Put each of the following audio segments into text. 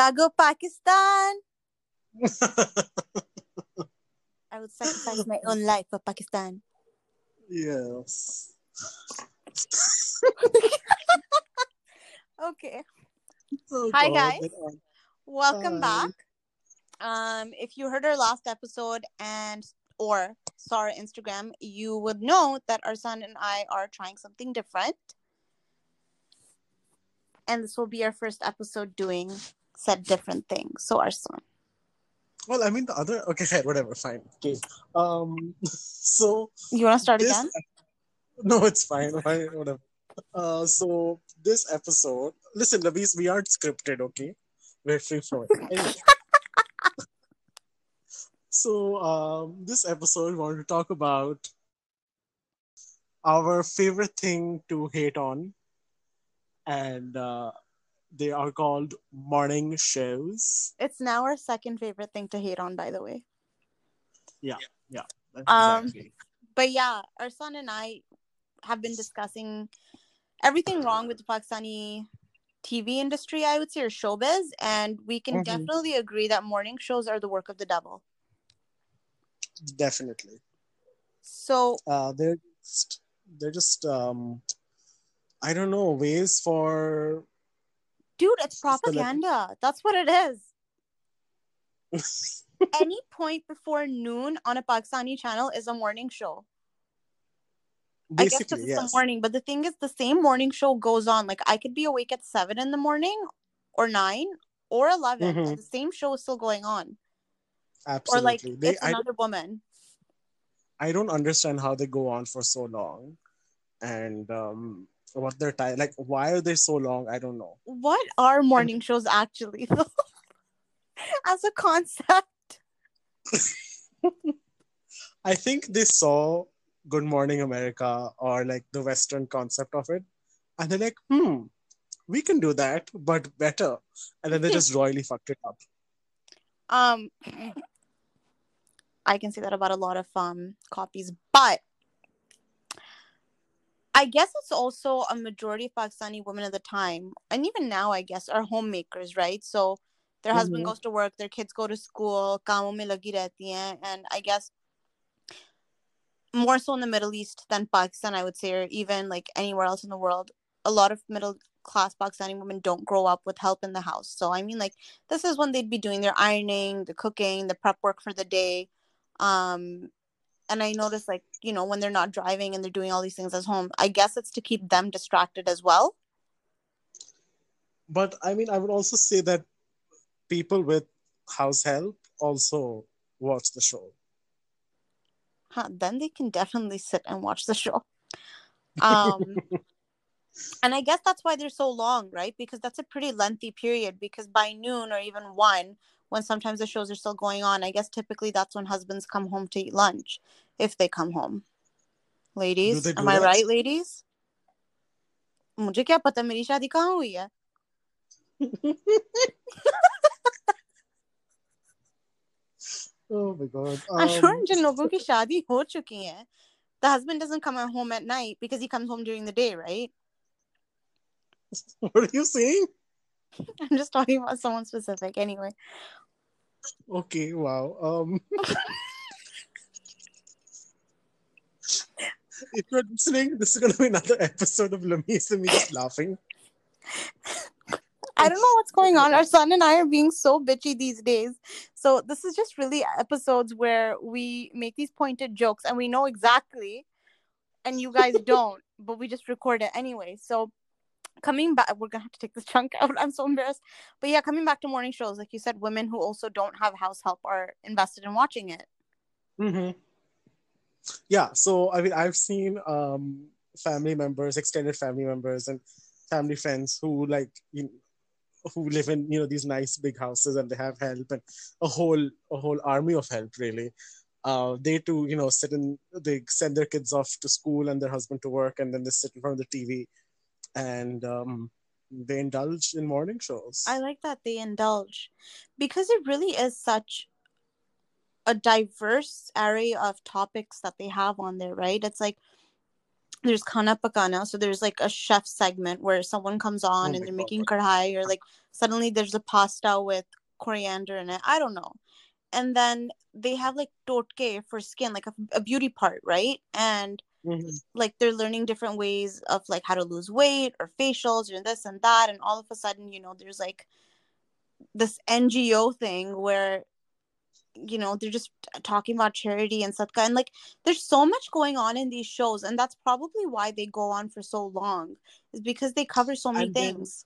Jago Pakistan. I would sacrifice my own life for Pakistan. yes. Okay. Oh, Hi, God, guys. Welcome Hi. back. Um, if you heard our last episode and or saw our Instagram, you would know that Arslan and I are trying something different. And this will be our first episode doing said different things. So Arslan. Well, I mean the other. Okay, fine, whatever, fine. Okay. Um. So You wanna start this. again? No, it's fine. Fine, whatever. Uh. So this episode. Listen, Lamees, we aren't scripted. Okay, we're free flowing. Anyway. So um, this episode, we want to talk about our favorite thing to hate on, and uh, they are called morning shows. It's now our second favorite thing to hate on, by the way. Yeah, yeah. Um, Exactly. but yeah, Arslan and I have been discussing everything wrong with the Pakistani TV industry, I would say, or showbiz, and we can Mhm. definitely agree that morning shows are the work of the devil. Definitely. So Uh, they're just, they're just um, I don't know ways for dude it's propaganda. That's what it is. Any point before noon on a pakistani channel is a morning show. I guess it's yes. a morning but the thing is the same morning show goes on. Like i could be awake at 7 in the morning or 9 or 11 Mhm. and the same show is still going on. Absolutely. or like they, it's I, another woman. I don't understand how they go on for so long, and um, what their time like. Why are they so long? I don't know. what are morning shows actually though as a concept I think they saw Good Morning America or like the Western concept of it, and they're like, hmm, we can do that, but better. And then they just royally fucked it up. um i can say that about a lot of um copies but i guess it's also a majority of pakistani women at the time and even now i guess are homemakers right so their husband Mhm. goes to work their kids go to school kaamon mein lagi rehti hain, and i guess more so in the middle east than pakistan i would say or even like anywhere else in the world a lot of middle class pakistani women don't grow up with help in the house so i mean like this is when they'd be doing their ironing, the cooking, the prep work for the day. Um, and I notice like, you know, when they're not driving and they're doing all these things at home, I guess it's to keep them distracted as well. But I mean, I would also say that people with house help also watch the show. Huh, then they can definitely sit and watch the show. Um, and I guess that's why they're so long, right? Because that's a pretty lengthy period. Because by noon or even one, when sometimes the shows are still going on, I guess typically that's when husbands come home to eat lunch, if they come home. Ladies, they do am I that? right, ladies? मुझे क्या पता मेरी शादी कहाँ हुई है Oh my god. I'm sure Um, जिन लोगों की शादी हो चुकी है the husband doesn't come home at night because he comes home during the day right what are you saying? I'm just talking about someone specific anyway Okay, wow. Um, if you're listening, this is gonna be another episode of Lamees and me just laughing. I don't know what's going on. Arslan and I are being so bitchy these days. So this is just really episodes where we make these pointed jokes and we know exactly, and you guys don't, but we just record it anyway. So coming back, we're gonna have to take this chunk out. I'm so embarrassed. But yeah, coming back to morning shows, like you said, women who also don't have house help are invested in watching it. Mm-hmm. Yeah, so I mean, I've seen um, family members, extended family members, and family friends who like you know, who live in you know these nice big houses and they have help and a whole a whole army of help really. Uh, they too, you know, sit in. They send their kids off to school and their husband to work, and then they sit in front of the TV, and um, they indulge in morning shows. I like that they indulge because it really is such a diverse array of topics that they have on there, right? It's like there's Khana Pakana. So there's like a chef segment where someone comes on Oh and they're God. making kadhai or like suddenly there's a pasta with coriander in it. I don't know. And then they have like totke for skin, like a, a beauty part, right? And Mhm. like they're learning different ways of like how to lose weight or facials or this and that. And all of a sudden, you know, there's like this NGO thing where you know they're just talking about charity and sadka and like there's so much going on in these shows and that's probably why they go on for so long is because they cover so many And then- things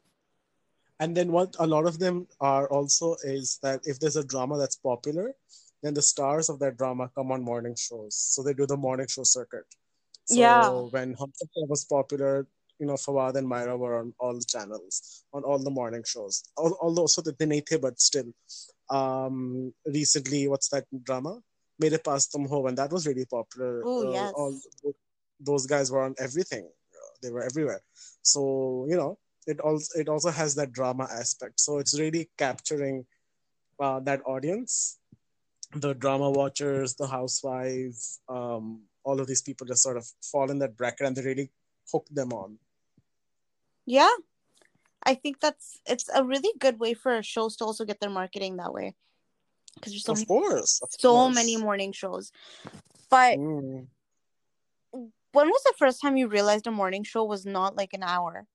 And then what a lot of them are also is that if there's a drama that's popular, then the stars of that drama come on morning shows. So they do the morning show circuit. So Yeah. when Humsafar was popular, you know, Fawad and Mahira were on all the channels, on all the morning shows. Although so that they nahi the, but still. Um recently, what's that drama? Mere Paas Tum Ho, and that was really popular. Ooh, Uh, yes. all those guys were on everything. They were everywhere. So, you know, it also it also has that drama aspect. So it's really capturing uh, that audience, the drama watchers, the housewives, um, all of these people just sort of fall in that bracket and they really hook them on. yeah i think that's it's a really good way for shows to also get their marketing that way because there's so of many, course, of so course. many morning shows but Mm. when was the first time you realized a morning show was not like an hour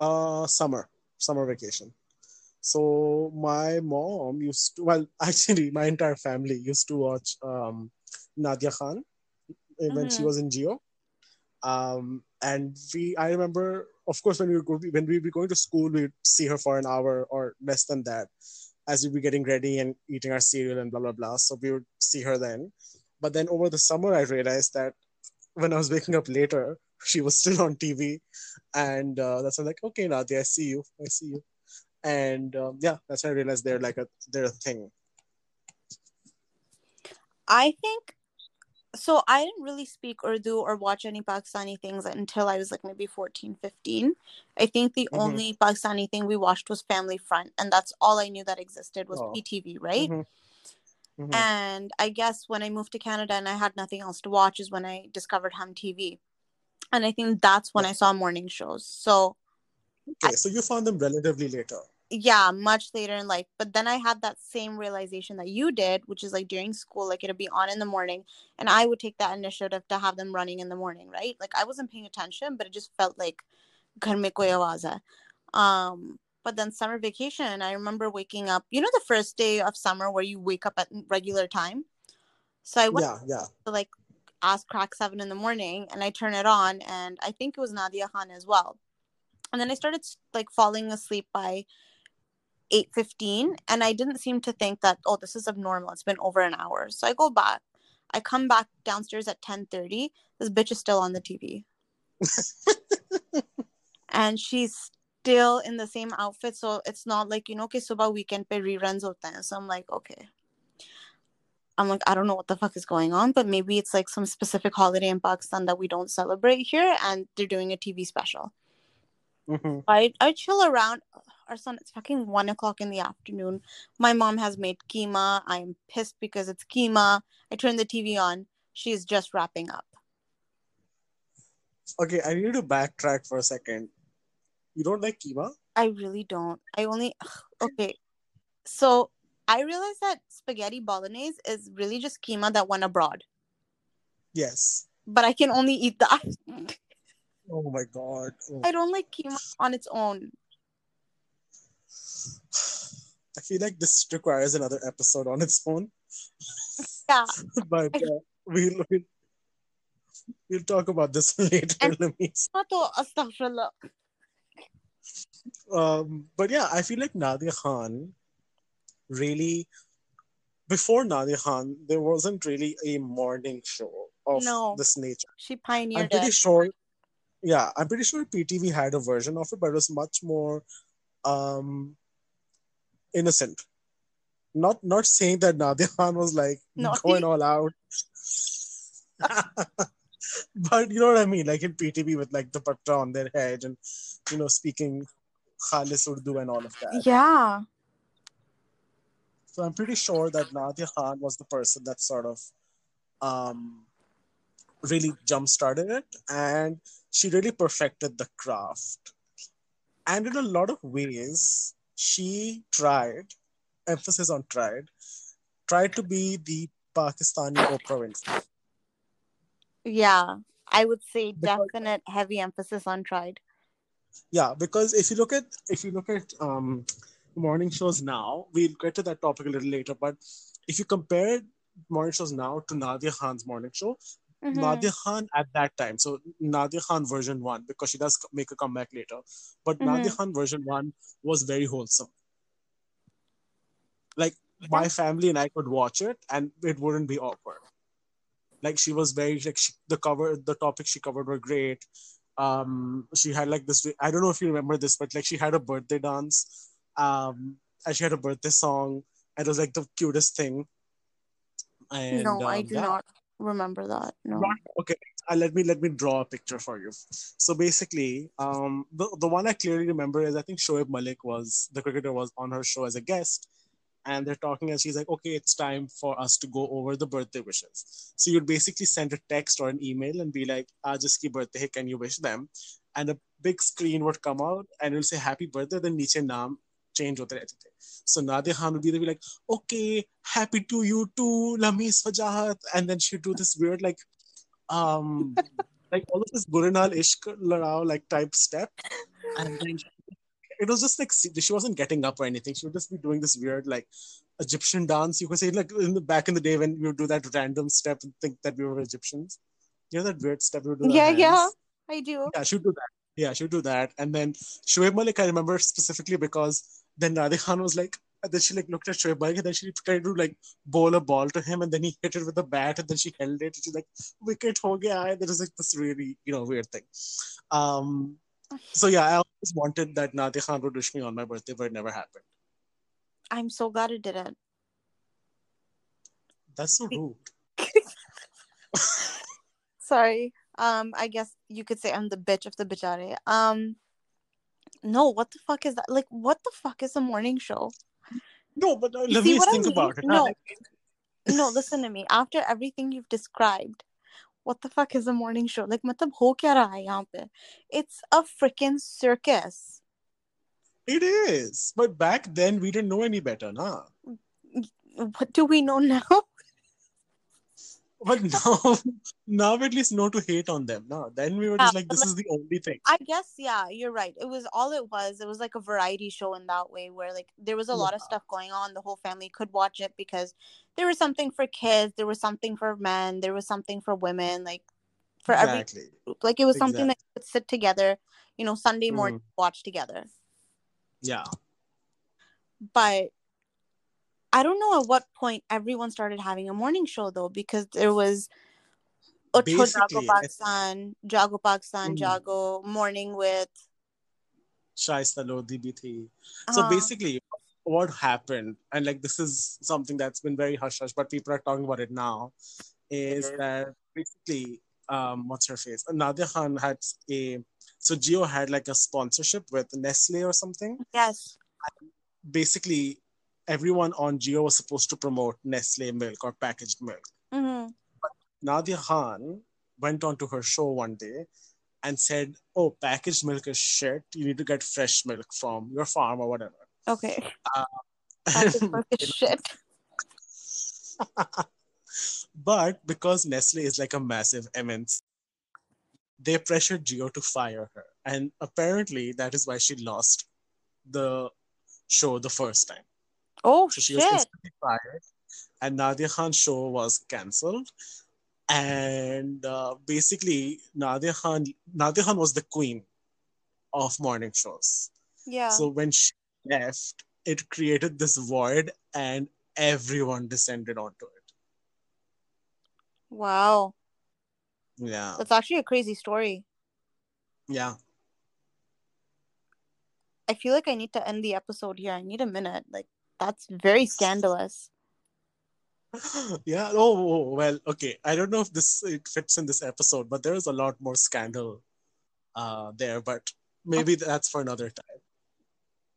Uh, summer, summer vacation. So my mom used to, well, actually, my entire family used to watch um, Nadia Khan when she Mhm. was in Geo. Um, and we, I remember, of course, when we go, when we be going to school, we'd see her for an hour or less than that, as we'd be getting ready and eating our cereal and blah blah blah. So we would see her then. But then over the summer, I realized that when I was waking up later, she was still on TV, and uh, that's when I'm like, okay, Nadia, I see you, I see you, and um, yeah, that's when I realized they're like a they're a thing. I think so. I didn't really speak Urdu or watch any Pakistani things until I was like maybe 14, 15. I think the Mhm. only Pakistani thing we watched was Family Front, and that's all I knew that existed was Oh. PTV, right? Mhm. Mhm. And I guess when I moved to Canada and I had nothing else to watch is when I discovered Hum TV. And I think that's when Yeah. I saw morning shows. So, Okay, so you found them relatively later. Yeah, much later in life. But then I had that same realization that you did, which is like during school, like it'll be on in the morning, and I would take that initiative to have them running in the morning, right? Like I wasn't paying attention, but it just felt like ghar mein koi awaaz hai. Um, but then summer vacation, I remember waking up. You know, the first day of summer where you wake up at regular time. So I went Yeah, yeah. to like ask crack seven in the morning and I turn it on and I think it was Nadia Khan as well. And then I started like falling asleep by 8:15 and I didn't seem to think that oh this is abnormal. It's been over an hour. So I go back. I come back downstairs at 10:30. This bitch is still on the TV. and she's still in the same outfit so it's not like you know okay subah weekend pe reruns hote hain. So I'm like okay. I'm like, I don't know what the fuck is going on, but maybe it's like some specific holiday in Pakistan that we don't celebrate here, and they're doing a TV special. Mhm. I I chill around. Arslan, it's fucking one o'clock in the afternoon. My mom has made keema. I'm pissed because it's keema. I turn the TV on. She's just wrapping up. Okay, I need to backtrack for a second. You don't like keema? I really don't. I only okay. So I realized that spaghetti bolognese is really just keema that went abroad, Yes. but I can only eat that. Oh my god. Oh. I don't like keema on its own. I feel like this requires another episode on its own, Yeah. but uh, we'll, we'll we'll talk about this later. And- Lamees. Not to astaghfirullah. Um, but yeah, I feel like Nadia Khan really before Nadia Khan, there wasn't really a morning show of No. this nature. She pioneered. I'm pretty it. sure. Yeah, I'm pretty sure PTV had a version of it, but it was much more um innocent. Not not saying that Nadia Khan was like Naughty. going all out. but you know what I mean? Like in PTV with like the patta on their head and you know speaking Khalis Urdu and all of that. Yeah. So I'm pretty sure that Nadia Khan was the person that sort of um really jump started it and she really perfected the craft and in a lot of ways she tried emphasis on tried tried to be the pakistani oprah winfrey Yeah, I would say Because- definite heavy emphasis on tried. yeah because if you look at if you look at um morning shows now we'll get to that topic a little later but if you compare morning shows now to nadia khan's morning show Mhm. nadia khan at that time. So nadia khan version 1 because she does make a comeback later. But nadia Mhm. khan version 1 was very wholesome. Like my family and i could watch it and it wouldn't be awkward. Like she was very like she, the cover the topics she covered were great. Um she had like this i don't know if you remember this but like she had a birthday dance um and she had a birthday song. And it was like the cutest thing. And no, I um, do yeah. not remember that. No. okay uh, let me let me draw a picture for you so basically um the, the one i clearly remember is i think shoaib malik was the cricketer was on her show as a guest and they're talking and she's like okay it's time for us to go over the birthday wishes so you'd basically send a text or an email and be like aaj birthday can you wish them and a big screen would come out and it'll say happy birthday then niche naam change होते रहते थे सो नादे Khan would be like okay happy to you too lamees wajahat and then she'd do this weird like um like all of this Gurinal Ishq Larao like type step and then it was just like she wasn't getting up or anything. She would just be doing this weird like Egyptian dance. You could say like in the back in the day when we would do that random step and think that we were Egyptians. You know that weird step we would do. Yeah, hands. yeah, I do. Yeah, she would do that yeah she would do that. And then Shoaib Malik I remember specifically because then Nadia Khan was like then she like looked at Shoaib Malik and then she tried to like bowl a ball to him and then he hit it with a bat and then she held it. And she's like wicket ho gaya there was like this really you know weird thing. Um so yeah I always wanted that Nadia Khan would wish me on my birthday but it never happened. I'm so glad it didn't. that's so rude. Sorry. Um, I guess you could say I'm the bitch of the Bitcharay. Um, no, what the fuck is that? Like, what the fuck is a morning show? No, but uh, let me think I mean? about it. No, no, listen to me. After everything you've described, what the fuck is a morning show? Like, matlab ho kya hai yahan pe? It's a freaking circus. It is, but back then we didn't know any better, na. What do we know now? But now now at least know to hate on them nah then we were just like this is the only thing I guess yeah, you're right. It was all it was. It was like a variety show in that way where like there was a lot of stuff going on. The whole family could watch it because there was something for kids, there was something for men, there was something for women, like for every group. Like it was something that could sit together, you know, Sunday morning mm-hmm. watch together. yeah But I don't know at what point everyone started having a morning show though, because there was Utho Jago Pakistan, Jago Pakistan. Jago Morning with Shaista Lodhi bhi thi. So uh, basically, what happened, and like this is something that's been very hush hush, but people are talking about it now, is that basically, um, what's her face? Nadia Khan had a so Geo had like a sponsorship with Nestle or something. yes. Basically, everyone on Geo was supposed to promote Nestle milk or packaged milk. hmm Nadia Khan went on to her show one day and said, "Oh, packaged milk is shit. You need to get fresh milk from your farm or whatever." Okay. That is fucking shit. but because Nestle is like a massive MNC, they pressured Geo to fire her, and apparently that is why she lost the show the first time. Oh So she was shit. instantly fired, and Nadia Khan's show was cancelled. And uh, basically, Nadia Khan, Nadia Khan was the queen of morning shows. Yeah. So when she left, it created this void, and everyone descended onto it. wow. Yeah, That's actually a crazy story. yeah. I feel like I need to end the episode here. I need a minute. Like that's very scandalous. yeah. Oh, oh, well, okay. I don't know if this it fits in this episode, but there is a lot more scandal uh, there. But maybe that's for another time.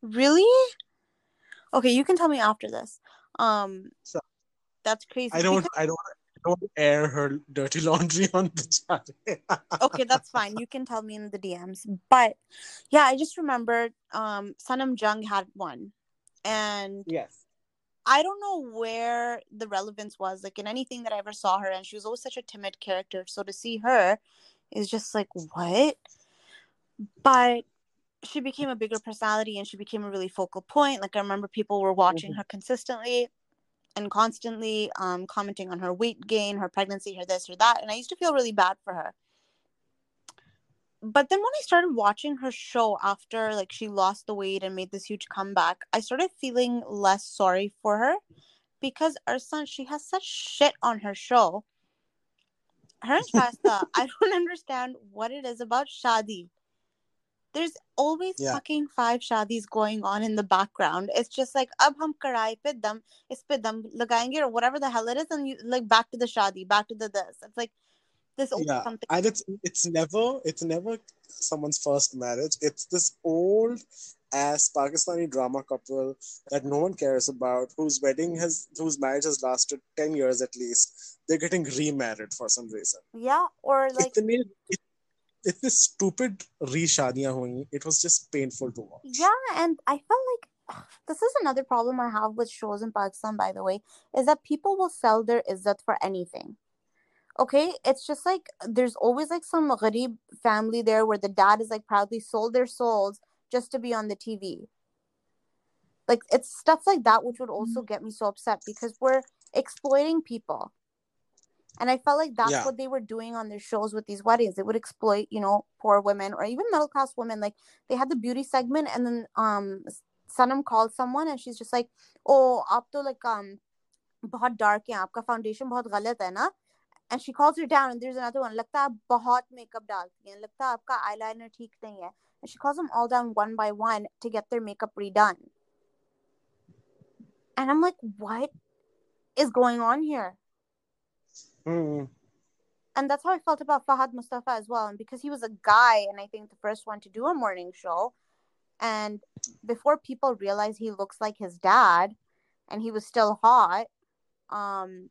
Really? Okay, you can tell me after this. Um So- that's crazy. I don't. because- I don't. don't air her dirty laundry on the chat. okay, that's fine. You can tell me in the DMs. But yeah, I just remembered um Sanam Jung had one. And yes. I don't know where the relevance was, like in anything that I ever saw her, and she was always such a timid character. So to see her is just like, what? But she became a bigger personality and she became a really focal point. Like I remember people were watching mm-hmm. her consistently and constantly um, commenting on her weight gain, her pregnancy, her this or that. And I used to feel really bad for her. But then when I started watching her show after like she lost the weight and made this huge comeback, I started feeling less sorry for her because Arslan, she has such shit on her show. Her and Shaista, I don't understand what it is about Shadi there's always yeah. fucking five shadis going on in the background. It's just like ab hum karai pe dam is pe dam lagayenge or whatever the hell it is, and you like back to the shadi, back to the this. It's like yeah, something. And it's it's never it's never someone's first marriage. It's this old ass Pakistani drama couple that no one cares about, whose wedding has whose marriage has lasted ten years at least. They're getting remarried for some reason. Yeah, or like it's, it, this stupid reshadiya hoing. It was just painful to watch. Yeah, and I felt like this is another problem I have with shows in Pakistan, by the way, is that people will sell their izzat for anything. Okay, it's just like there's always like some gharib family there where the dad is like proudly sold their souls just to be on the TV. Like it's stuff like that which would also mm-hmm. get me so upset because we're exploiting people and i felt like that's yeah. what they were doing on their shows with these weddings they would exploit you know poor women or even middle class women like they had the beauty segment and then um sanam called someone and she's just like oh aap to like um bahut dark hai aapka foundation bahut galat hai na and she calls her down and there's another one लगता है बहुत makeup डालती हैं लगता है आपका eyeliner ठीक नहीं है and she calls them all down one by one to get their makeup redone and I'm like what is going on here Mm. And that's how I felt about Fahad Mustafa as well. And because he was a guy, and I think the first one to do a morning show, and before people realize he looks like his dad, and he was still hot, um,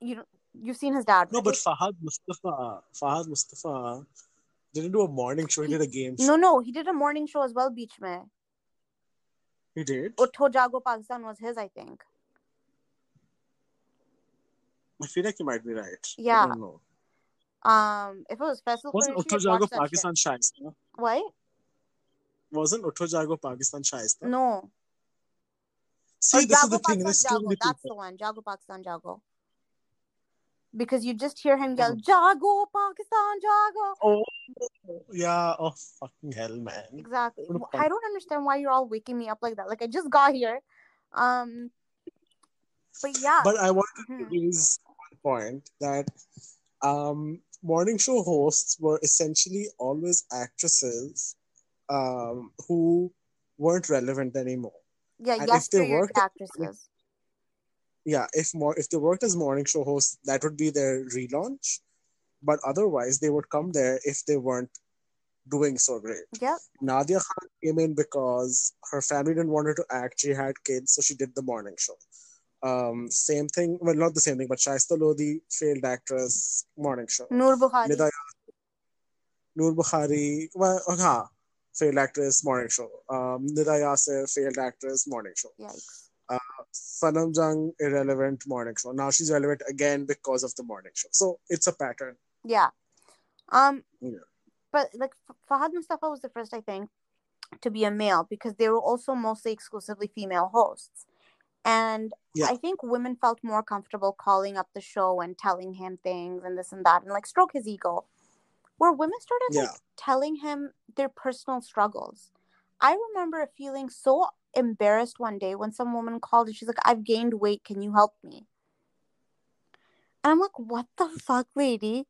you you've seen his dad. No, right? but Fahad Mustafa, Fahad Mustafa didn't do a morning show. He, he, did a game show. No, no, he did a morning show as well. Beach mein. He did. Utho Jago Pakistan was his, I think. I feel like you might be right. Yeah. I don't know. Um, if it was Faisal Wasn't Utho Jago Pakistan Shaista? What? Wasn't Utho Jago Pakistan Shaista? No. See, or this Jago is the thing. There's Jago. That's the one. Jago Pakistan Jago. Because you just hear him yell, Jago Pakistan Jago. Oh, yeah. Oh, fucking hell, man. Exactly. I don't understand why you're all waking me up like that. Like, I just got here. Um, but yeah. But I want to hmm. raise one point that um, morning show hosts were essentially always actresses um, who weren't relevant anymore. Yeah, and yes, if they worked actresses. Yeah, if more if they worked as morning show hosts, that would be their relaunch. But otherwise, they would come there if they weren't doing so great. Yeah. Nadia Khan came in because her family didn't want her to act. She had kids, so she did the morning show. Um, same thing, well, not the same thing, but Shaista Lodhi, failed actress, morning show. Noor Bukhari. Nida, Noor Bukhari, well, uh, failed actress, morning show. Um, Nida Yasir, failed actress, morning show. Yikes. Uh, Sanam Jung, irrelevant morning show. Now she's relevant again because of the morning show. So it's a pattern. Yeah. Um. Yeah. But like Fahad Mustafa was the first, I think, to be a male because they were also mostly exclusively female hosts. And yeah. I think women felt more comfortable calling up the show and telling him things and this and that and like stroke his ego. Where women started yeah. like telling him their personal struggles. I remember feeling so embarrassed one day when some woman called and she's like, I've gained weight. Can you help me? And I'm like, what the fuck, lady?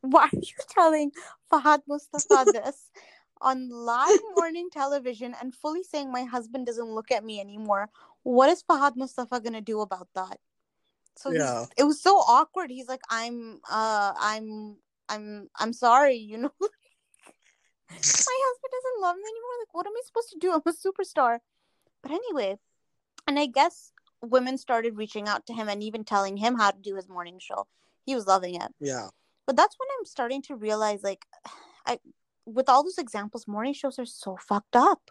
Why are you telling Fahad Mustafa this? on live morning television and fully saying my husband doesn't look at me anymore. What is Fahad Mustafa gonna do about that? So yeah. it was so awkward. He's like, I'm uh I'm I'm I'm sorry, you know. husband doesn't love me anymore. Like, what am I supposed to do? I'm a superstar. But anyway, and I guess women started reaching out to him and even telling him how to do his morning show. He was loving it. Yeah. But that's when I'm starting to realize like I with all those examples, morning shows are so fucked up.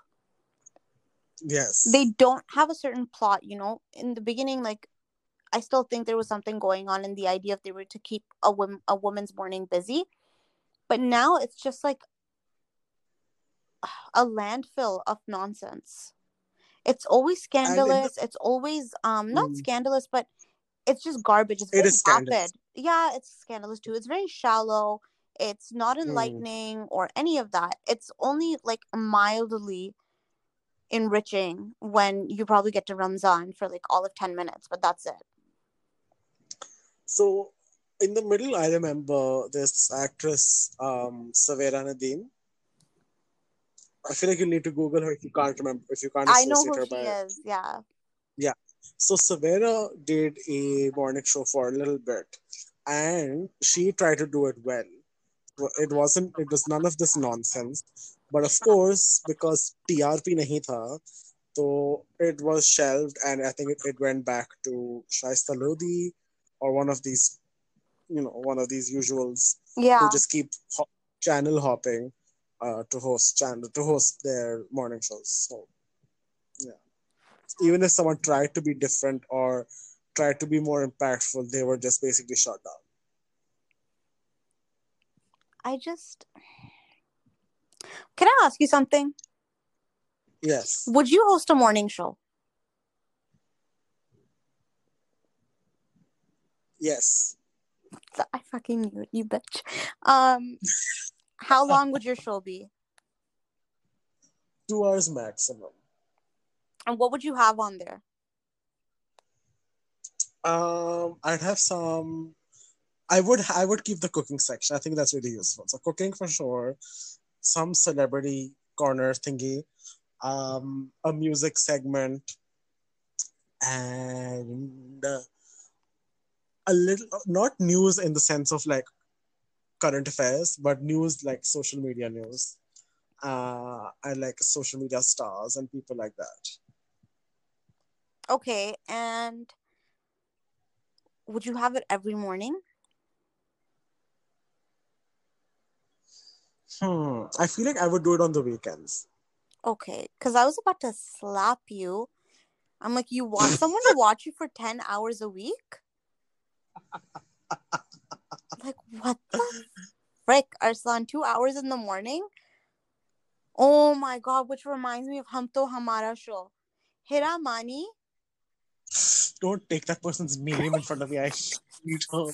Yes. They don't have a certain plot, you know. In the beginning, like I still think there was something going on in the idea if they were to keep a woman a woman's morning busy. But now it's just like a landfill of nonsense. It's always scandalous. It's always um not Mm. scandalous, but it's just garbage. It's It very is scandalous. Yeah, it's scandalous too. It's very shallow. It's not Mm. enlightening or any of that. It's only like mildly enriching when you probably get to Ramzan for like all of 10 minutes, but that's it. So in the middle, I remember this actress, um, Savera Nadeem. I feel like you need to Google her if you mm-hmm. can't remember, if you can't I know who her she by. is. Yeah. Yeah. So Savera did a morning show for a little bit, and she tried to do it well. It wasn't. It was none of this nonsense. But of course, because TRP nahi tha, so it was shelved, and I think it, it went back to Shaista Lodhi or one of these, you know, one of these usuals Yeah. who just keep ho- channel hopping uh, to host channel to host their morning shows. So yeah, even if someone tried to be different or tried to be more impactful, they were just basically shut down. I just. Can I ask you something? Yes. Would you host a morning show? Yes. I fucking knew it, you bitch. Um, how long would your show be? Two hours maximum. And what would you have on there? Um, I'd have some. I would I would keep the cooking section. I think that's really useful. So cooking for sure. Some celebrity corner thingy. Um, a music segment, and uh, a little not news in the sense of like current affairs, but news like social media news. Uh, I like social media stars and people like that. Okay, and would you have it every morning? Hmm. I feel like I would do it on the weekends. Okay, because I was about to slap you. I'm like, you want someone to watch you for 10 hours a week? like, what the frick, Arslan? Two hours in the morning? Oh my god, which reminds me of Hum To Hamara show. Hira Mani. Don't take that person's name in front of me. I hate her.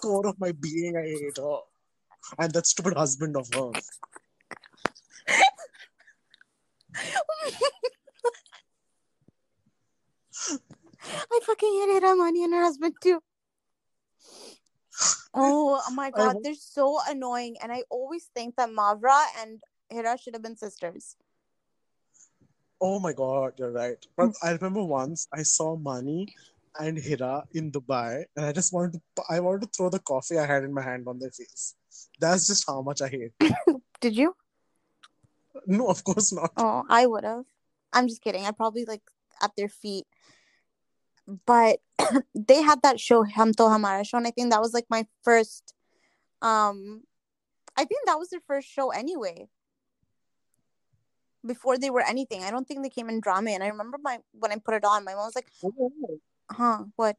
Core of my being, I hate her. And that stupid husband of hers. I fucking hate Hira Mani and her husband too. Oh, my god, they're so annoying. And I always think that Mavra and Hira should have been sisters. Oh my god, you're right. But mm. I remember once I saw Mani and Hira in Dubai, and I just wanted to I wanted to throw the coffee I had in my hand on their face. That's just how much I hate. Did you? No, of course not. Oh, I would have. I'm just kidding. I probably like at their feet. But they had that show Hum To Hamara show, and I think that was like my first. Um, I think that was their first show anyway. Before they were anything, I don't think they came in drama. And I remember my when I put it on, my mom was like, Oh, "Huh, what?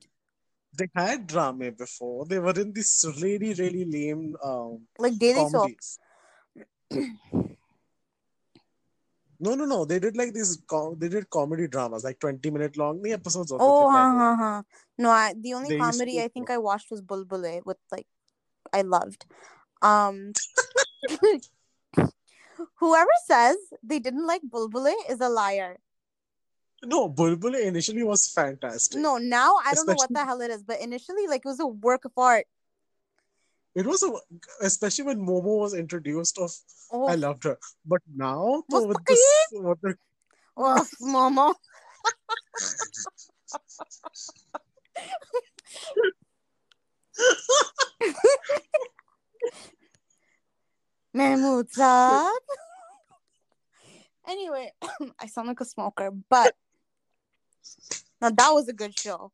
They had drama before. They were in this really, really lame um, Like daily soap?" No, no, no. They did like these. Com- they did comedy dramas, like twenty minute long. The episodes. Of oh, ha, ha, ha. No, I, the only they comedy to... I think I watched was Bulbulay, with like, I loved. Um, whoever says they didn't like Bulbulay is a liar. No, Bulbulay initially was fantastic. No, now I don't Especially... know what the hell it is, but initially, like, it was a work of art. It was a, especially when Momo was introduced. Of Oh, I loved her, but now so with this, what the, oh Momo. Mahmood Saab. Anyway, I sound like a smoker, but Now that was a good show.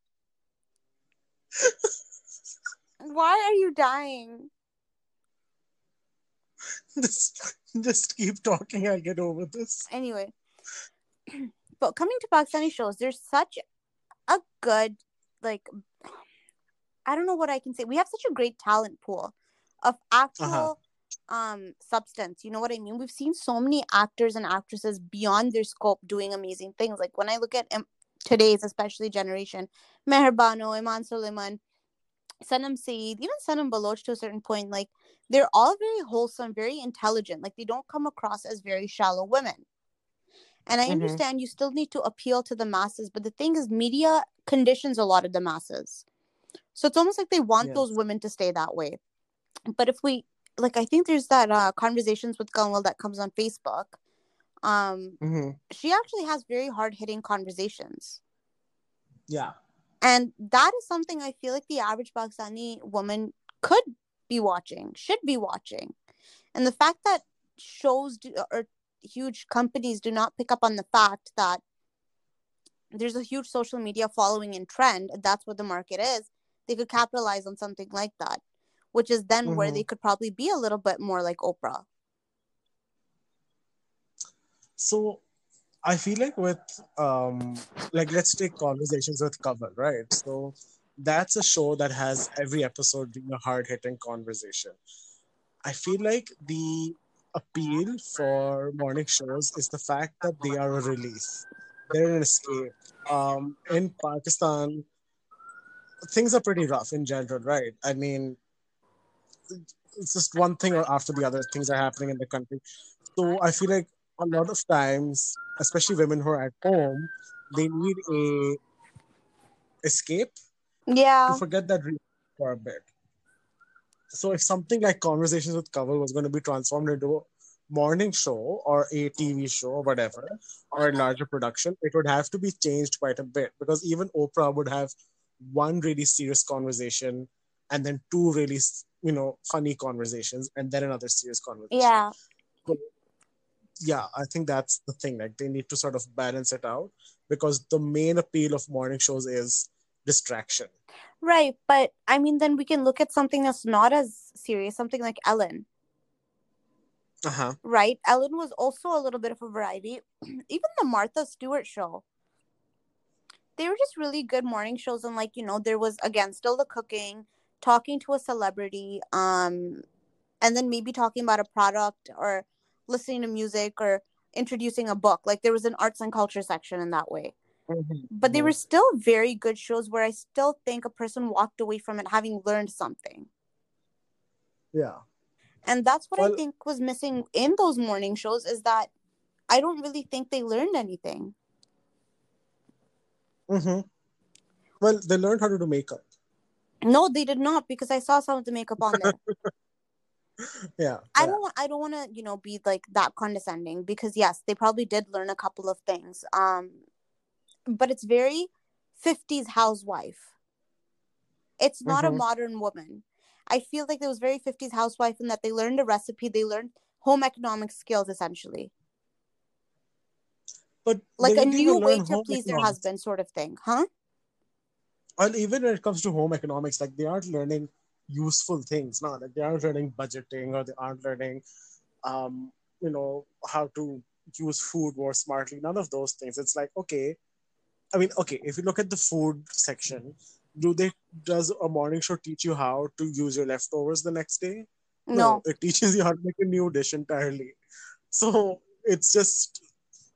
Why are you dying? just, just keep talking. I'll get over this. Anyway, but coming to Pakistani shows, there's such a good, like, I don't know what I can say. We have such a great talent pool of actual Uh-huh. um substance. You know what I mean? We've seen so many actors and actresses beyond their scope doing amazing things. Like when I look at um, today's, especially generation, Meher Bano, Iman Suleiman, Sanam Saeed, even Sanam Baloch to a certain point, like they're all very wholesome, very intelligent. Like they don't come across as very shallow women. And I Mhm. understand you still need to appeal to the masses, but the thing is, media conditions a lot of the masses. So it's almost like they want those women to stay that way. But if we, like, I think there's that uh, conversations with Kanwal that comes on Facebook. Um, hmm she actually has very hard hitting conversations. Yeah. And that is something I feel like the average Pakistani woman could be watching, should be watching. And the fact that shows do, or huge companies do not pick up on the fact that there's a huge social media following and trend, and that's what the market is, they could capitalize on something like that, which is then where Mhm. they could probably be a little bit more like Oprah. So I feel like with um like let's take conversations with Kanwal, right? So that's a show that has every episode being a hard hitting conversation. I feel like the appeal for morning shows is the fact that they are a relief. They're an escape. Um in Pakistan, things are pretty rough in general, right? I mean it's just one thing after the other things are happening in the country. So I feel like a lot of times, especially women who are at home, they need a escape Yeah. to forget that for a bit. So if something like Conversations with Kanwal was going to be transformed into a morning show or a TV show or whatever, or a larger production, it would have to be changed quite a bit because even Oprah would have one really serious conversation and then two really, you know, funny conversations and then another serious conversation. Yeah. Yeah, I think that's the thing. Like they need to sort of balance it out because the main appeal of morning shows is distraction. Right. But I mean, then we can look at something that's not as serious, something like Ellen. Uh huh. right? Ellen was also a little bit of a variety. Even the Martha Stewart show. They were just really good morning shows and like, you know, there was again still the cooking, talking to a celebrity, um and then maybe talking about a product or listening to music or introducing a book. Like there was an arts and culture section in that way. But they were still very good shows where I still think a person walked away from it having learned something. Yeah. And that's what I think was missing in those morning shows is that I don't really think they learned anything. Mm-hmm. Well, they learned how to do makeup. No, they did not because I saw some of the makeup on there. Yeah. I don't want I don't want to, you know, be like that condescending because yes, they probably did learn a couple of things. Um but it's very 50s housewife. It's not a Mhm. modern woman. I feel like it was very 50s housewife in that they learned a recipe, they learned home economic skills essentially. But Like a new way to please their husband sort of thing, huh? Well, even when it comes to home economics, like they aren't learning useful things. No, like they aren't learning budgeting or they aren't learning, um, you know, how to use food more smartly. None of those things. It's like okay, I mean, okay, if you look at the food section, do they does a morning show teach you how to use your leftovers the next day? No. it teaches you how to make a new dish entirely. So it's just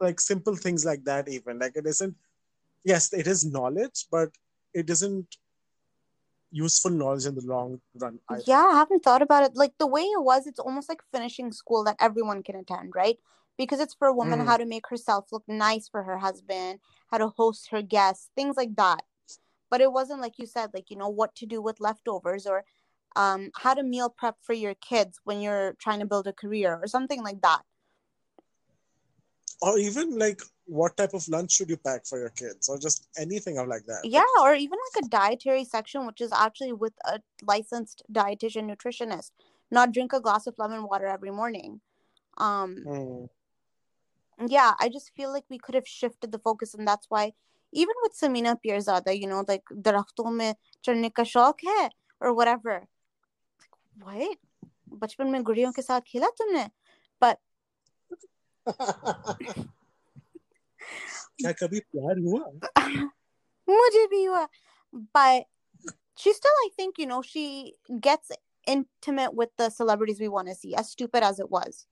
like simple things like that. Even like it isn't. Yes, it is knowledge, but it isn't useful knowledge in the long run. I Yeah, I haven't thought about it. Like the way it was, it's almost like finishing school that everyone can attend, right? Because it's for a woman Mm. how to make herself look nice for her husband, how to host her guests, things like that. But it wasn't like you said, like, you know, what to do with leftovers or um, how to meal prep for your kids when you're trying to build a career or something like that or even like what type of lunch should you pack for your kids or just anything of like that? Yeah or even like a dietary section which is actually with a licensed dietitian nutritionist. Not drink a glass of lemon water every morning. Um mm. yeah i just feel like we could have shifted the focus and that's why even with samina pirzada you know like darkhton mein chadne ka shauk hai or whatever. Like, what? Bachpan mein guriyon ke saath khela tumne? But but she still i think you know she gets intimate with the celebrities we want to see as stupid as it was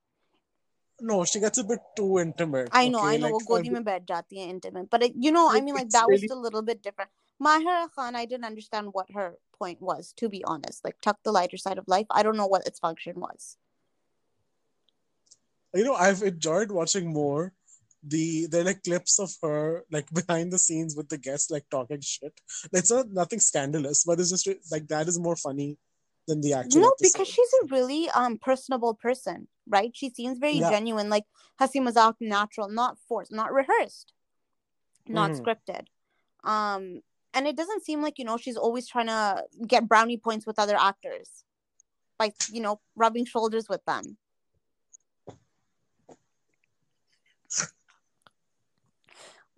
no she gets a bit too intimate i know okay, i know like, godi mein baith jati intimate but it, you know i mean like that really... was a little bit different Mahira Khan, I didn't understand what her point was, to be honest. Like, tuck the lighter side of life. I don't know what its function was you know i've enjoyed watching more the they're like clips of her like behind the scenes with the guests like talking shit it's not nothing scandalous but it's just like that is more funny than the actual no, episode. because she's a really um personable person, right? She seems very Yeah. genuine, like Hasi Mazak, natural, not forced, not rehearsed, not Mhm. scripted. Um, and it doesn't seem like you know she's always trying to get brownie points with other actors by you know rubbing shoulders with them.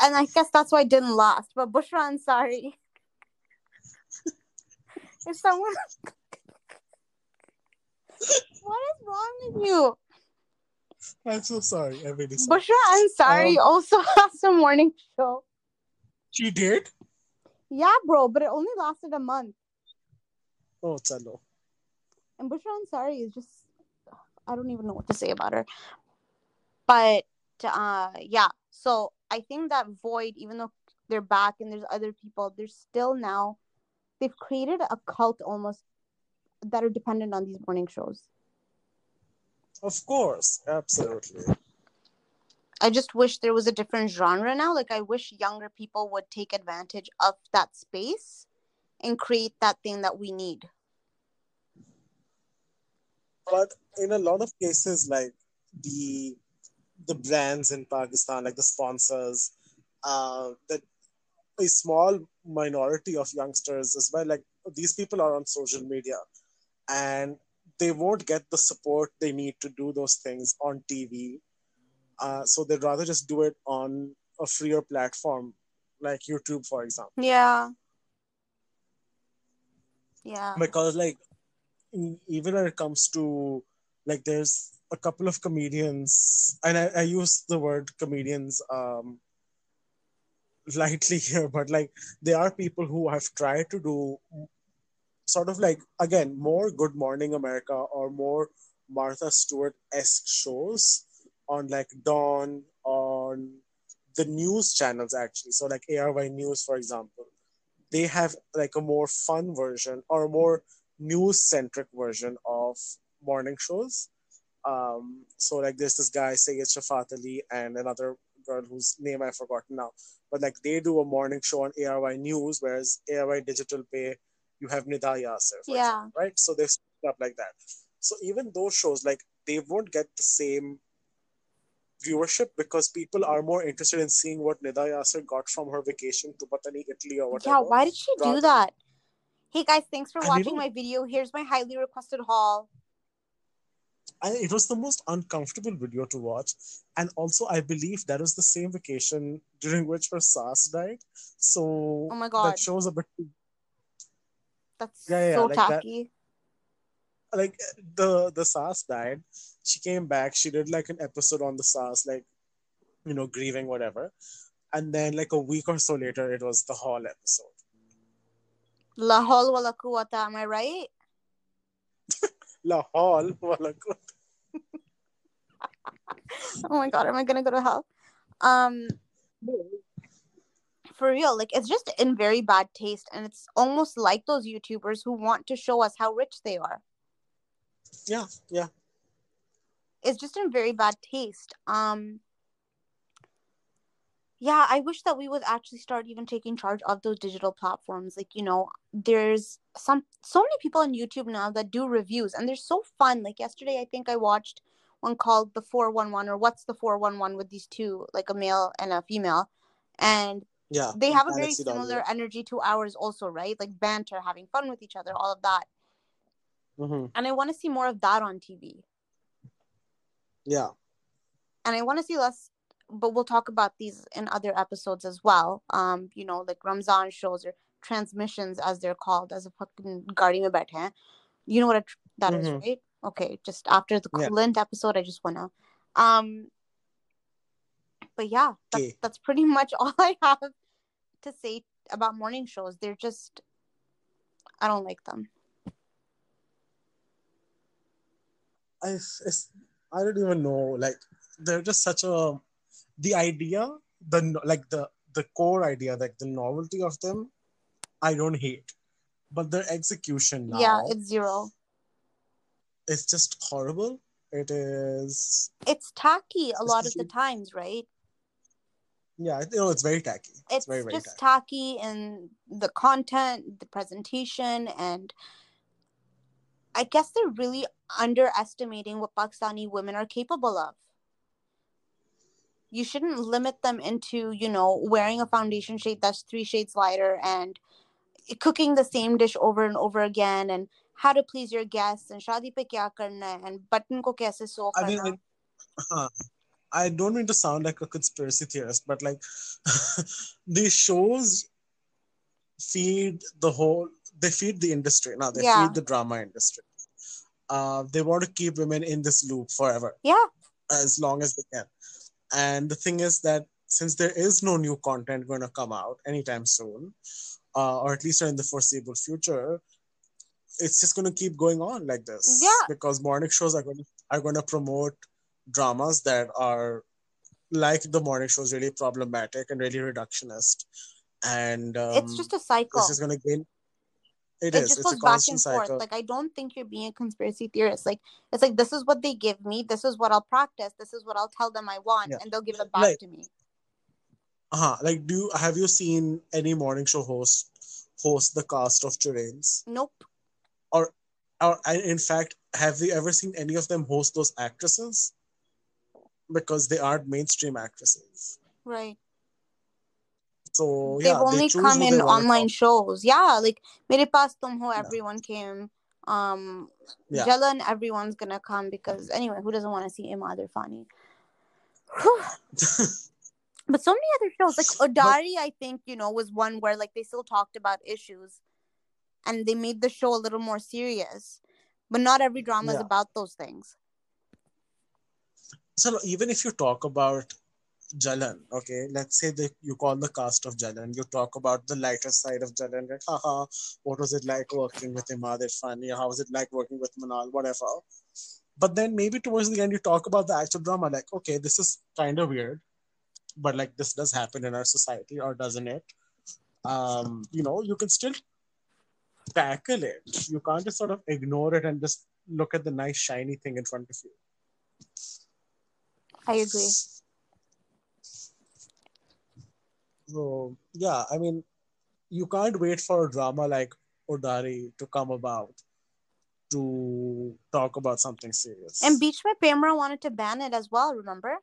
and I guess that's why it didn't last. But Bushra Ansari, if someone, what is wrong with you? i'm so sorry i'm really sorry Bushra Ansari Um, also has a morning show. she did Yeah, bro, but it only lasted a month. oh chalo. And Bushra Ansari is just, I don't even know what to say about her. But uh, yeah, so I think that Void, even though they're back and there's other people, they're still now, they've created a cult almost that are dependent on these morning shows. of course absolutely I just wish there was a different genre now. Like, I wish younger people would take advantage of that space and create that thing that we need. But in a lot of cases like the the brands in pakistan like the sponsors uh that a small minority of youngsters as well like these people are on social media and they won't get the support they need to do those things on tv uh, so they'd rather just do it on a freer platform like youtube for example Yeah. Yeah. because like even when it comes to like there's a couple of comedians and I, I use the word comedians um lightly here but like there are people who have tried to do sort of like again more good morning america or more martha stewart-esque shows on like dawn on the news channels actually. So like ARY news for example they have like a more fun version or a more news centric version of morning shows. Um, so like there's this guy Sayed Shafat Ali and another girl whose name I've forgotten now. But like they do a morning show on ARY News, whereas ARY Digital Pay, you have Nida Yasir, Yeah. example, right? So they split up like that. So even those shows, like they won't get the same viewership because people are more interested in seeing what Nida Yasir got from her vacation to Patani, Italy or whatever. Yeah, why did she do that? Hey guys, thanks for you watching my video. Here's my highly requested haul. I, it was the most uncomfortable video to watch. And also, I believe that was the same vacation during which her Sas died. So Oh my God. that shows a bit That's Yeah, yeah, so like that. like the the Sas died. She came back. She did like an episode on the Sas, like you know, grieving whatever. And then like a week or so later, it was the Haul episode. La haul wala am I right? La Hall, wala. Oh my god, am I gonna go to hell? Um for real, like it's just in very bad taste, and it's almost like those YouTubers who want to show us how rich they are. Yeah, yeah. It's just in very bad taste. Um yeah, I wish that we would actually start even taking charge of those digital platforms. Like, you know, there's some so many people on YouTube now that do reviews and they're so fun. Like yesterday I think I watched one called the 411 or what's the 411 with these two, like a male and a female. And Yeah. they have a very similar energy to ours also, right? Like banter, having fun with each other, all of that. Mhm. And I want to see more of that on TV. Yeah. And I want to see less but we'll talk about these in other episodes as well. Um, you know, like Ramzan shows or transmissions as they're called as a fucking guardian about hain. You know what a, that mm-hmm. is, right? Okay, just after the yeah. Clint episode, I just wanna. Um, but yeah, that's, okay. that's pretty much all I have to say about morning shows. They're just, I don't like them. I, I don't even know. Like, they're just such a the idea, the like the the core idea, like the novelty of them, I don't hate, but their execution now Yeah, it's zero. it's just horrible. It is, It's tacky a lot of the times, right? yeah, you know, it's very tacky. It's, it's very very just tacky. tacky in the content, the presentation, and I guess they're really underestimating what Pakistani women are capable of. You shouldn't limit them into, you know, wearing a foundation shade that's three shades lighter and cooking the same dish over and over again and how to please your guests and shadi pe kya karna hai and button ko kaise sew I mean, karna. I, I don't mean to sound like a conspiracy theorist, but like these shows feed the whole they feed the industry. Now they Yeah. feed the drama industry. Uh, they want to keep women in this loop forever. Yeah, as long as they can and the thing is that since there is no new content going to come out anytime soon uh, or at least in the foreseeable future it's just going to keep going on like this Yeah. because morning shows are going to are going to promote dramas that are like the morning shows really problematic and really reductionist and um, it's just a cycle. this is going to gain it it is just it's goes back and cycle forth. Like I don't think you're being a conspiracy theorist. Like it's like this is what they give me, this is what I'll practice, this is what I'll tell them I want, Yeah. and they'll give it back Like- to me. uh-huh like do you have you seen any morning show host host the cast of Churails? Nope. or and in fact have we ever seen any of them host those actresses because they aren't mainstream actresses Right. So They've yeah they only choose come in online shows. Yeah, like Mere Paas Tum Ho, Yeah. everyone came. Um Yeah. Jalan, everyone's gonna come because anyway, who doesn't want to see Imad Irfani? but so many other shows, like Udaari, I think, you know, was one where like they still talked about issues and they made the show a little more serious. But not every drama is Yeah. about those things. so even if you talk about Jalan, okay, let's say that you call the cast of Jalan, you talk about the lighter side of Jalan, like, haha, what was it like working with Imad Irfani, how was it like working with Manal, whatever. But then maybe towards the end, you talk about the actual drama, like, okay, this is kind of weird, but like this does happen in our society, or doesn't it? Um, you know, you can still tackle it. You can't just sort of ignore it and just look at the nice shiny thing in front of you. I agree. So yeah, I mean, you can't wait for a drama like Udaari to come about to talk about something serious. And Beach My Pemra wanted to ban it as well, remember?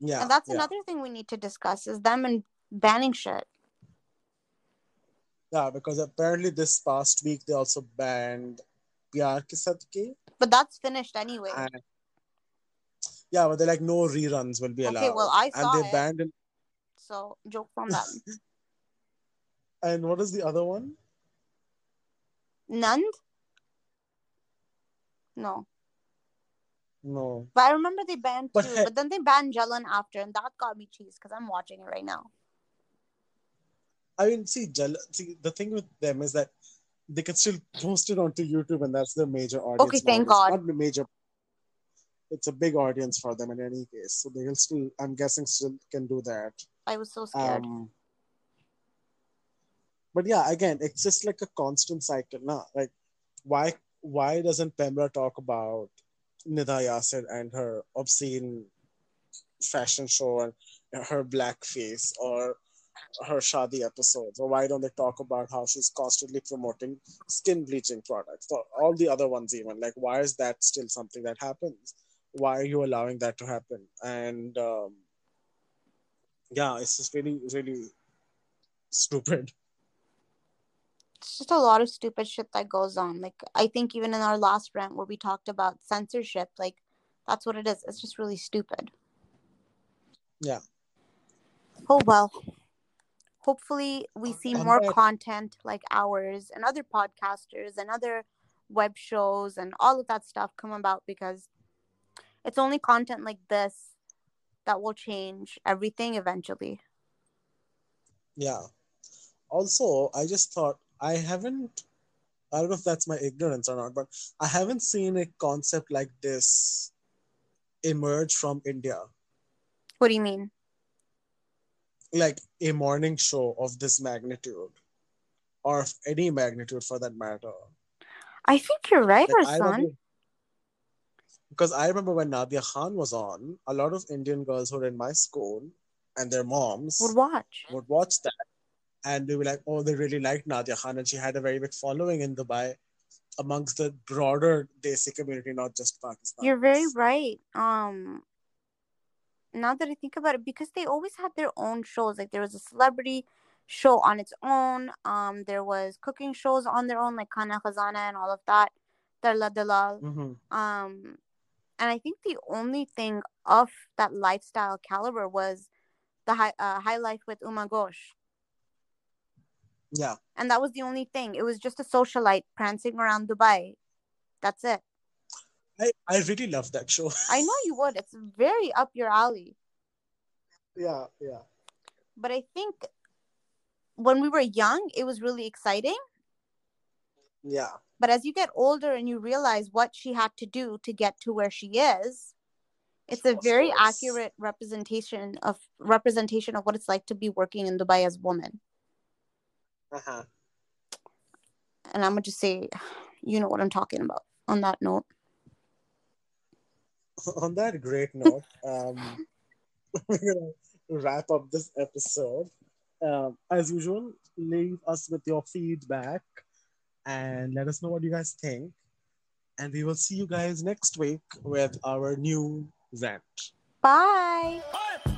yeah, and that's yeah, another thing we need to discuss is them and banning shit. yeah, because apparently this past week they also banned Pyar Ke Sadke. But that's finished anyway. And yeah, but they're like no reruns will be allowed. Okay, well, I saw and they it. banned it. So joke from them. And what is the other one? Nand? No. No. But I remember they banned But two, hey- but then they banned Jalan after, and that got me cheese because I'm watching it right now. I mean, see, Jal- see, the thing with them is that they can still post it onto YouTube, and that's their major audience. Okay, thank. God. Not the major. It's a big audience for them in any case, so they will still. I'm guessing still can do that. I was so scared. Um, but yeah, again, it's just like a constant cycle. Now, like, why why doesn't Pemra talk about Nida Yasir and her obscene fashion show and her blackface or her Shadi episodes? Or why don't they talk about how she's constantly promoting skin bleaching products or all the other ones, even? Like, why is that still something that happens? Why are you allowing that to happen? And um, yeah, it's just really, really stupid. It's just a lot of stupid shit that goes on. Like I think even in our last rant where we talked about censorship, like that's what it is. It's just really stupid. Yeah. Oh well. Hopefully we see On more that- content like ours and other podcasters and other web shows and all of that stuff come about because it's only content like this that will change everything eventually. Yeah. Also, I just thought I haven't. I don't know if that's my ignorance or not, but I haven't seen a concept like this emerge from India. What do you mean? Like a morning show of this magnitude, or of any magnitude for that matter. I think you're right, Like, Arslan. Because I remember when Nadia Khan was on, a lot of Indian girls who were in my school and their moms Would watch. would watch that and they were like, oh, they really liked Nadia Khan and she had a very big following in Dubai amongst the broader Desi community, not just Pakistan. You're very right. Um now that I think about it, because they always had their own shows. Like there was a celebrity show on its own. Um, there was cooking shows on their own, like Khana Khazana and all of that. Darla Dalal. hmm Um, and I think the only thing of that lifestyle caliber was the high uh, high life with Uma Ghosh, Yeah. and that was the only thing. It was just a socialite prancing around Dubai. That's it. I, I really love that show. I know you would. It's very up your alley. yeah, yeah. but I think when we were young, it was really exciting. Yeah. But as you get older and you realize what she had to do to get to where she is, it's a very accurate representation of representation of what it's like to be working in Dubai as a woman. Uh-huh. And I'm gonna just say, you know what I'm talking about. On that note, On that great note, um, we're going to wrap up this episode. Um, as usual, leave us with your feedback and let us know what you guys think. And we will see you guys next week with our new rant. bye. Hey!